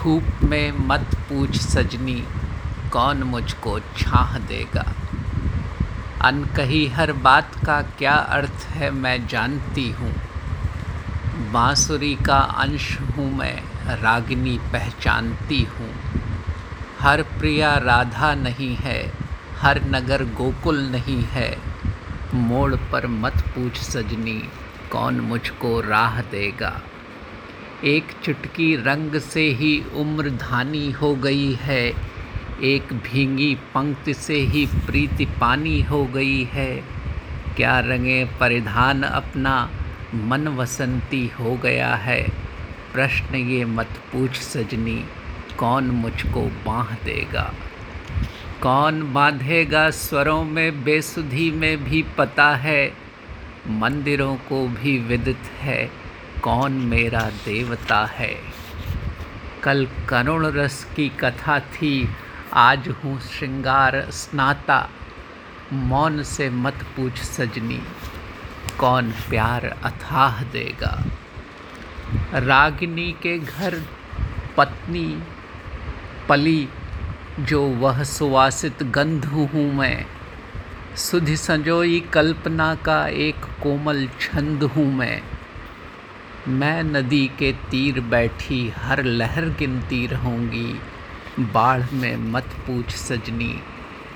धूप में मत पूछ सजनी, कौन मुझको छाह देगा? अनकही हर बात का क्या अर्थ है मैं जानती हूँ। बांसुरी का अंश हूँ मैं, रागिनी पहचानती हूँ। हर प्रिया राधा नहीं है, हर नगर गोकुल नहीं है। मोड़ पर मत पूछ सजनी, कौन मुझको राह देगा? एक चुटकी रंग से ही उम्र धानी हो गई है, एक भींगी पंक्ति से ही प्रीति पानी हो गई है। क्या रंगे परिधान अपना मन वसंती हो गया है? प्रश्न ये मत पूछ सजनी, कौन मुझको बाँध देगा? कौन बांधेगा स्वरों में बेसुधी में भी पता है, मंदिरों को भी विदित है। कौन मेरा देवता है? कल करुण रस की कथा थी, आज हूँ श्रृंगार स्नाता। मौन से मत पूछ सजनी, कौन प्यार अथाह देगा? रागिनी के घर पत्नी, पली, जो वह सुवासित गंध हूँ मैं। सुधि संजोई कल्पना का एक कोमल छंद हूँ मैं। मैं नदी के तीर बैठी हर लहर गिनती रहूँगी। बाढ़ में मत पूछ सजनी,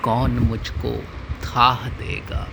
कौन मुझको थाह देगा?